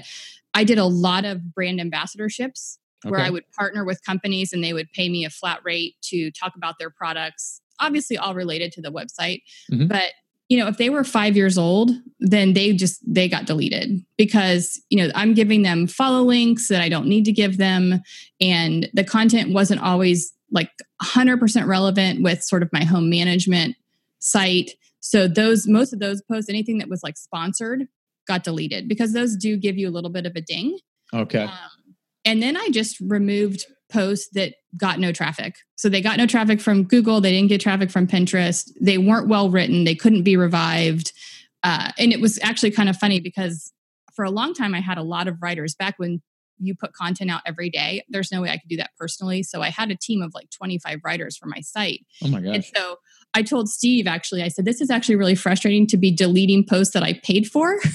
I did a lot of brand ambassadorships. where Okay. I would partner with companies and they would pay me a flat rate to talk about their products, obviously all related to the website. Mhm. But you know, if they were five years old, then they just they got deleted because you know I'm giving them follow links that I don't need to give them, and the content wasn't always like 100% relevant with sort of my home management site. So those most of those posts, anything that was like sponsored, got deleted because those do give you a little bit of a ding. Okay. Um, and then I just removed posts that got no traffic. So they got no traffic from Google. They didn't get traffic from Pinterest. They weren't well written. They couldn't be revived. Uh, and it was actually kind of funny because for a long time, I had a lot of writers back when you put content out every day. There's no way I could do that personally. So I had a team of like 25 writers for my site. Oh my God. And so I told Steve, actually, I said, this is actually really frustrating to be deleting posts that I paid for.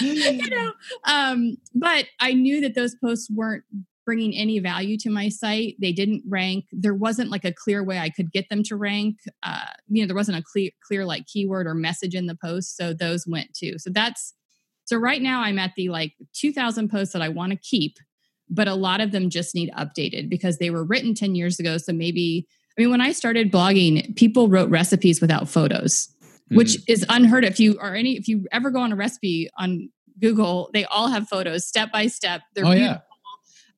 you know um but i knew that those posts weren't bringing any value to my site. They didn't rank. There wasn't like a clear way i could get them to rank. Uh you know there wasn't a clear clear like keyword or message in the post so those went too. So that's so right now i'm at the like 2000 posts that i want to keep but a lot of them just need updated because they were written 10 years ago so maybe i mean when i started blogging people wrote recipes without photos which Mm. is unheard of. If you are any, if you ever go on a recipe on Google, they all have photos step by step. They're oh beautiful.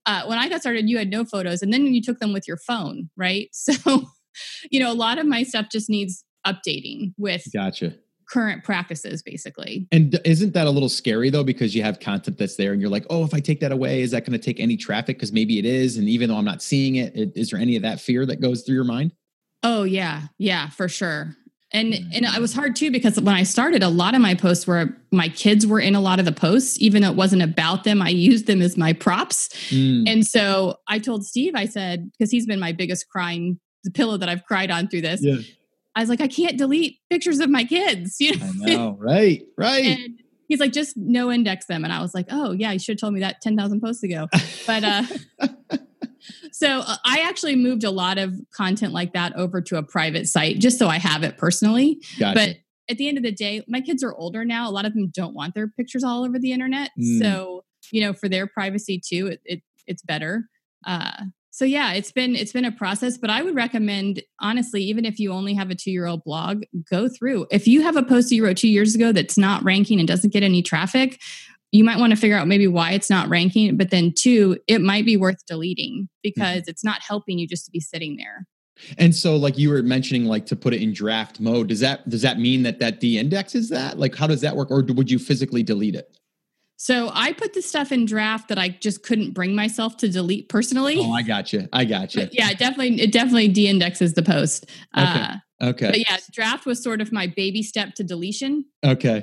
yeah. Uh, when I got started, you had no photos, and then you took them with your phone, right? So, you know, a lot of my stuff just needs updating with Gotcha. Current practices, basically. And isn't that a little scary though? Because you have content that's there and you're like, oh, if I take that away, is that going to take any traffic? Because maybe it is. And even though I'm not seeing it, i- is there any of that fear that goes through your mind? Oh yeah, yeah, for sure. And and it was hard too because when I started, a lot of my posts were my kids were in a lot of the posts, even though it wasn't about them. I used them as my props. Mm. And so I told Steve, I said, because he's been my biggest crying, the pillow that I've cried on through this. Yeah. I was like, I can't delete pictures of my kids, you know. I know. right. Right. and he's like, just no index them. And I was like, oh yeah, you should have told me that ten thousand posts ago. But uh, so uh, I actually moved a lot of content like that over to a private site just so I have it personally. gotcha. But at the end of the day, my kids are older now. A lot of them don't want their pictures all over the internet. Mm. So, you know, for their privacy too, it, it it's better. Uh, so yeah, it's been it's been a process, but I would recommend honestly, even if you only have a two year old blog, go through. If you have a post that you wrote two years ago that's not ranking and doesn't get any traffic, you might want to figure out maybe why it's not ranking. But then two, it might be worth deleting mm-hmm. because it's not helping you just to be sitting there. And so, like you were mentioning, like to put it in draft mode, does that does that mean that that de-indexes that? Like, how does that work, or would you physically delete it? So I put the stuff in draft that I just couldn't bring myself to delete personally. Oh, I got you. I got you. But yeah, it definitely it definitely de-indexes the post. Uh, Okay. but yeah, draft was sort of my baby step to deletion. Okay.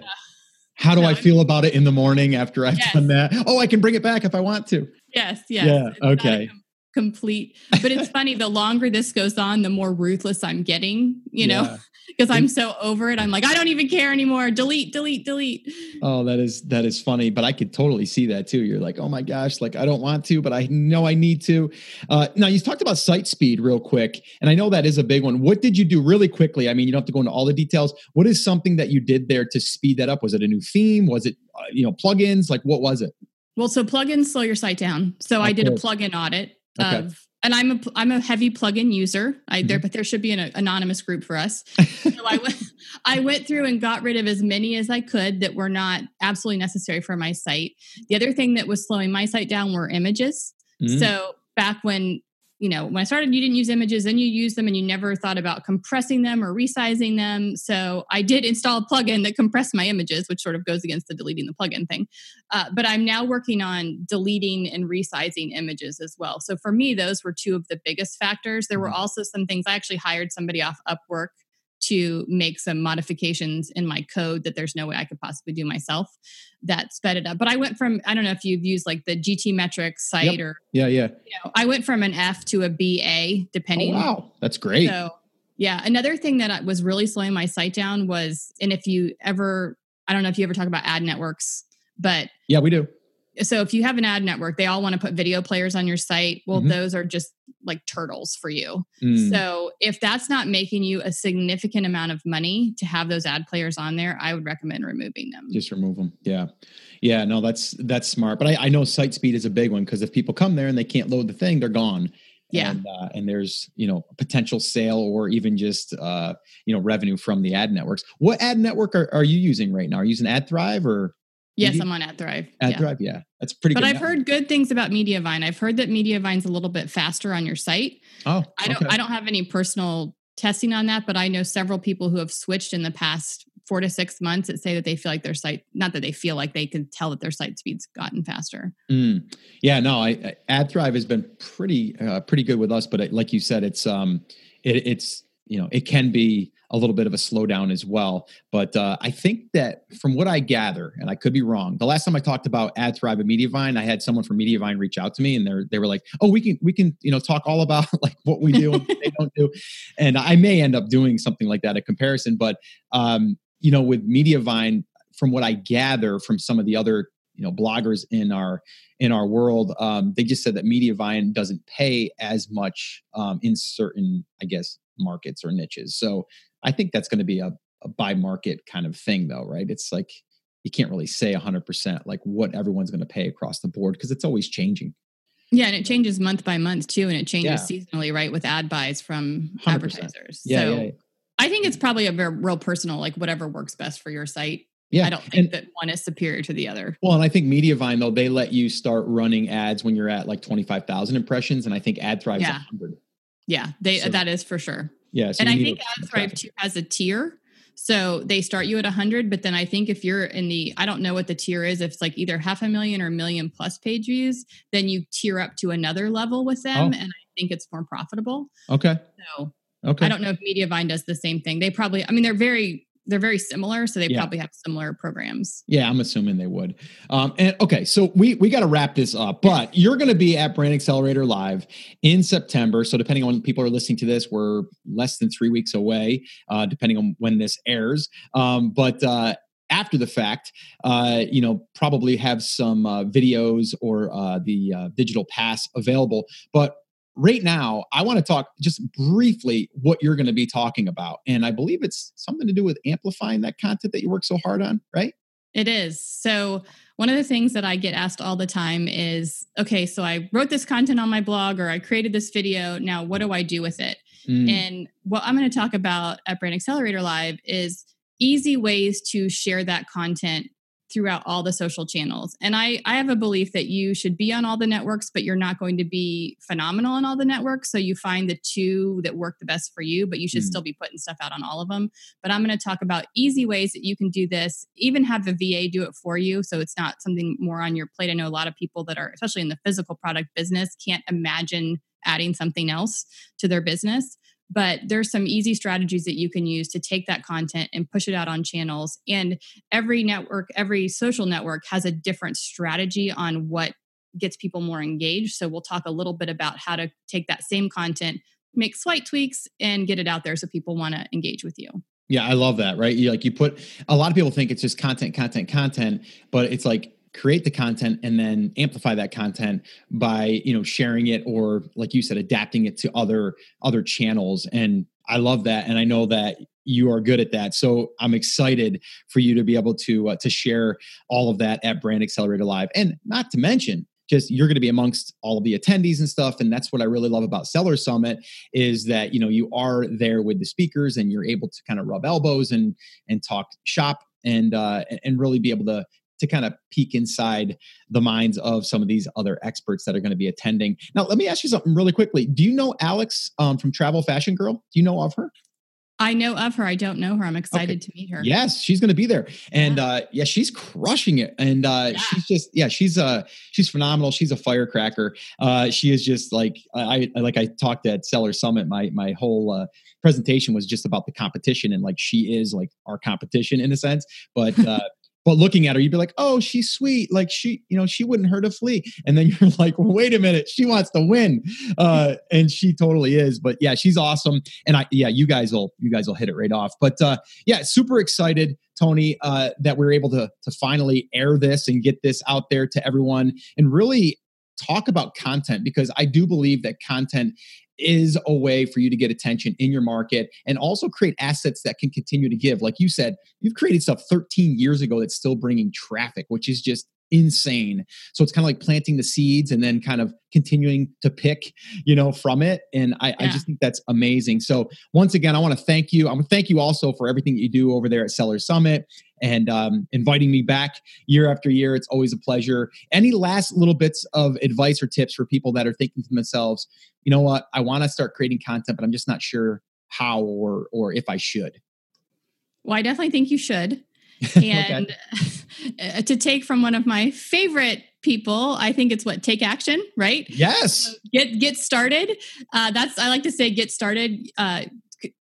How do no, I feel about it in the morning after I've Yes. done that? Oh, I can bring it back if I want to. Yes, yes. Yeah, It's okay. Com- complete. But it's funny, the longer this goes on, the more ruthless I'm getting, you know, Yeah. because I'm so over it. I'm like, I don't even care anymore. Delete, delete, delete. Oh, that is that is funny, but I could totally see that too. You're like, oh my gosh, like I don't want to, but I know I need to. Uh, now you talked about site speed real quick, and I know that is a big one. What did you do really quickly? I mean, you don't have to go into all the details. What is something that you did there to speed that up? Was it a new theme? Was it uh, you know plugins? Like what was it? Well, so plugins slow your site down. So I did a plugin audit Okay. of, and I'm a I'm a heavy plugin user. I Mm-hmm. there, but there should be an anonymous group for us. so I went I went through and got rid of as many as I could that were not absolutely necessary for my site. The other thing that was slowing my site down were images. Mhm. So back when you know when I started, you didn't use images, then you used them, and you never thought about compressing them or resizing them. So I did install a plugin that compressed my images, which sort of goes against the deleting the plugin thing. Uh, but I'm now working on deleting and resizing images as well. So for me, those were two of the biggest factors. There were Mhm. also some things I actually hired somebody off Upwork to make some modifications in my code that there's no way I could possibly do myself that sped it up. But I went from, I don't know if you've used like the GTmetrix site Yep. or, yeah, yeah. you know, I went from an F to a BA Oh, depending. wow, that's great. So, yeah. Another thing that was really slowing my site down was, and if you ever, I don't know if you ever talk about ad networks, but yeah, we do. So if you have an ad network, they all want to put video players on your site. Well, Mhm. those are just like turtles for you. Mm, So if that's not making you a significant amount of money to have those ad players on there, I would recommend removing them. just remove them. Yeah. Yeah. No, that's that's smart. But I, I know site speed is a big one because if people come there and they can't load the thing, they're gone. Yeah. And, uh, and there's you know potential sale or even just uh, you know revenue from the ad networks. What ad network are, are you using right now? Are you using AdThrive or yes, Media- I'm on AdThrive. AdThrive? Yeah. Yeah, that's pretty. But good But I've network. heard good things about Mediavine. I've heard that Mediavine's a little bit faster on your site. Oh, I don't okay. I don't have any personal testing on that, but I know several people who have switched in the past four to six months that say that they feel like their site, not that they feel like they can tell that their site speed's gotten faster. Mm. Yeah, no, I, I AdThrive has been pretty uh, pretty good with us, but it, like you said, it's um, it, it's you know it can be a little bit of a slowdown as well. But uh, I think that from what I gather, and I could be wrong, the last time I talked about AdThrive and Mediavine, I had someone from Mediavine reach out to me, and they they were like, "Oh, we can we can you know talk all about like what we do and they don't do," and I may end up doing something like that a comparison, but um, you know, with Mediavine, from what I gather from some of the other you know bloggers in our in our world um, they just said that mediavine doesn't pay as much um, in certain i guess markets or niches so i think that's going to be a, a by market kind of thing though right it's like you can't really say 100% like what everyone's going to pay across the board because it's always changing Yeah, and it changes month by month too, and it changes seasonally, right? With ad buys from 100%. advertisers. yeah so yeah, yeah. I think it's mm-hmm. probably a very real personal, like whatever works best for your site. yeah. I don't think and, that one is superior to the other. well and i think mediavine though they let you start running ads when you're at like 25000 impressions and i think adthrive Yeah. 100 Yeah, they So- that is for sure. Yeah so and I think AdThrive too has a tier. So they start you at 100, but then I think if you're in the, I don't know what the tier is, if it's like either half a million or a million plus page views, then you tier up to another level with them. Oh. And I think it's more profitable. okay So okay I don't know if Mediavine does the same thing. They probably, I mean, they're very, they're very similar. So they Yeah. probably have similar programs. Yeah, I'm assuming they would. Um, and okay, so we we got to wrap this up, but you're going to be at Brand Accelerator Live in September. So depending on when people are listening to this, we're less than three weeks away, uh, depending on when this airs. Um, but uh, after the fact, uh, you know, probably have some uh, videos or uh, the uh, digital pass available. But right now, I want to talk just briefly what you're going to be talking about, and I believe it's something to do with amplifying that content that you work so hard on, right? It is. So, one of the things that I get asked all the time is okay, so I wrote this content on my blog or I created this video. Now, what do I do with it? Mm. And what I'm going to talk about at Brand Accelerator Live is easy ways to share that content throughout all the social channels. And I, I have a belief that you should be on all the networks, but you're not going to be phenomenal on all the networks. So you find the two that work the best for you, but you should Mm. still be putting stuff out on all of them. But I'm going to talk about easy ways that you can do this, even have the VA do it for you. So it's not something more on your plate. I know a lot of people that are, especially in the physical product business, can't imagine adding something else to their business but there's some easy strategies that you can use to take that content and push it out on channels and every network every social network has a different strategy on what gets people more engaged so we'll talk a little bit about how to take that same content make slight tweaks and get it out there so people want to engage with you Yeah, I love that. Right? You like you put a lot of people think it's just content, content, content, but it's like create the content and then amplify that content by you know sharing it or like you said adapting it to other other channels. And i love that and i know that you are good at that. So i'm excited for you to be able to uh, to share all of that at brand accelerator live. And not to mention just you're going to be amongst all of the attendees and stuff and that's what i really love about seller summit is that you know you are there with the speakers and you're able to kind of rub elbows and and talk shop and uh and really be able to to kind of peek inside the minds of some of these other experts that are going to be attending. Now, let me ask you something really quickly. Do you know Alex um, from Travel Fashion Girl? Do you know of her? i know of her i don't know her i'm excited to meet her Yes, she's going to be there, and uh, yeah, she's crushing it. And uh, Yeah. she's just yeah, she's uh she's phenomenal. She's a firecracker. Uh, she is just like I, I like I talked at Seller Summit. My my whole uh, presentation was just about the competition, and like she is like our competition in a sense. But uh, but looking at her, you'd be like, oh, she's sweet. Like she, you know, she wouldn't hurt a flea. And then you're like, well, wait a minute, she wants to win. Uh, and she totally is. But yeah, she's awesome. And I, yeah, you guys will, you guys will hit it right off. But uh, yeah, super excited, Toni, uh, that we're able to to finally air this and get this out there to everyone and really talk about content because I do believe that content is a way for you to get attention in your market and also create assets that can continue to give. Like you said, you've created stuff 13 years ago that's still bringing traffic, which is just insane. So it's kind of like planting the seeds and then kind of continuing to pick, you know, from it. And I, yeah. I just think that's amazing. So once again, I want to thank you. I want to thank you also for everything you do over there at Seller Summit and um, inviting me back year after year. It's always a pleasure. Any last little bits of advice or tips for people that are thinking to themselves, you know what, I want to start creating content, but I'm just not sure how or or if I should. Well, I definitely think you should. And okay. to take from one of my favorite people, I think it's what take action, right? Yes. So get get started. Uh, that's I like to say get started. Uh,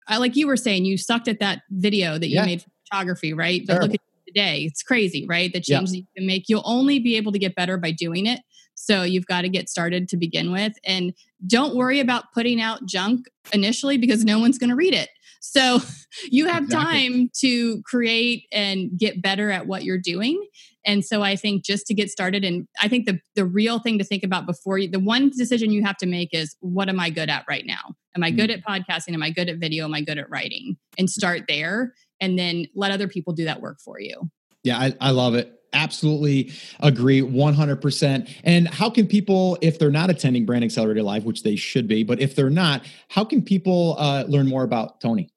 I like you were saying you sucked at that video that you yeah. made photography, right? But look at today. It's crazy, right? The changes you can make. You'll only be able to get better by doing it. So you've got to get started to begin with. And don't worry about putting out junk initially because no one's going to read it. So you have exactly. time to create and get better at what you're doing. And so I think just to get started, and I think the, the real thing to think about before you, the one decision you have to make is what am I good at right now? Am I good mm. at podcasting? Am I good at video? Am I good at writing? And start there and then let other people do that work for you. Yeah, I, I love it absolutely agree 100% and how can people if they're not attending brand accelerator live which they should be but if they're not how can people uh, learn more about Toni?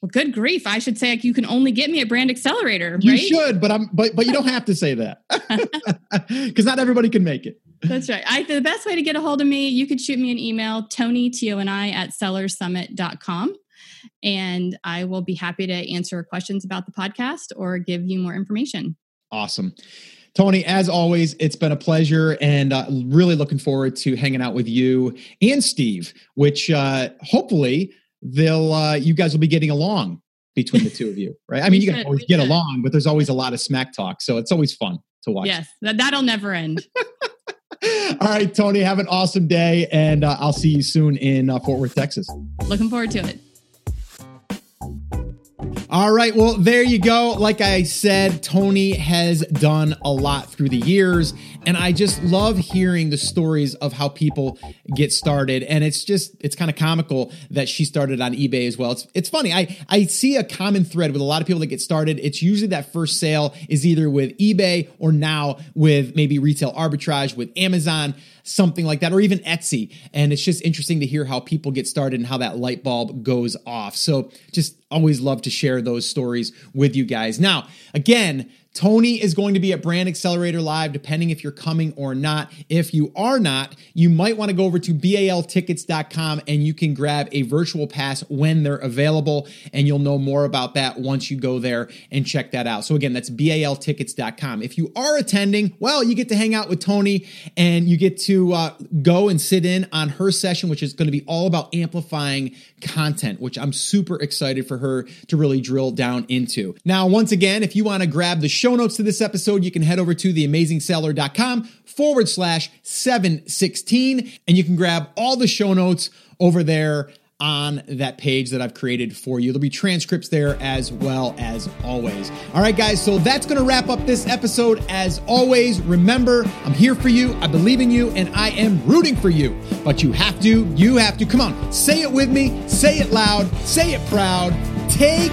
Well good grief. I should say like you can only get me at brand accelerator right? you should but i'm but but you don't have to say that because not everybody can make it. That's right. I, the best way to get a hold of me you could shoot me an email Toni t o n i at sellersummit.com and I will be happy to answer questions about the podcast or give you more information. Awesome. Toni, as always, it's been a pleasure and uh, really looking forward to hanging out with you and Steve, which uh, hopefully they'll uh, you guys will be getting along between the two of you, right? I mean, you can always get should. along, but there's always a lot of smack talk, so it's always fun to watch. Yes, that, that'll never end. All right, Toni, have an awesome day, and uh, I'll see you soon in uh, Fort Worth, Texas. Looking forward to it. All right. Well, there you go. Like I said, Toni has done a lot through the years. And I just love hearing the stories of how people get started. And it's just, it's kind of comical that she started on eBay as well. It's, it's funny. I, I see a common thread with a lot of people that get started. It's usually that first sale is either with eBay or now with maybe retail arbitrage with Amazon something like that, or even Etsy. And it's just interesting to hear how people get started and how that light bulb goes off. So just always love to share those stories with you guys. Now, again, Toni is going to be at Brand Accelerator Live, depending if you're coming or not. If you are not, you might want to go over to baltickets.com and you can grab a virtual pass when they're available. And you'll know more about that once you go there and check that out. So, again, that's baltickets.com. If you are attending, well, you get to hang out with Toni and you get to uh, go and sit in on her session, which is going to be all about amplifying content, which I'm super excited for her to really drill down into. Now, once again, if you want to grab the show, show notes to this episode, you can head over to theamazingseller.com forward slash 716, and you can grab all the show notes over there on that page that I've created for you. There'll be transcripts there as well as always. All right, guys, so that's going to wrap up this episode. As always, remember, I'm here for you, I believe in you, and I am rooting for you. But you have to, you have to, come on, say it with me, say it loud, say it proud, take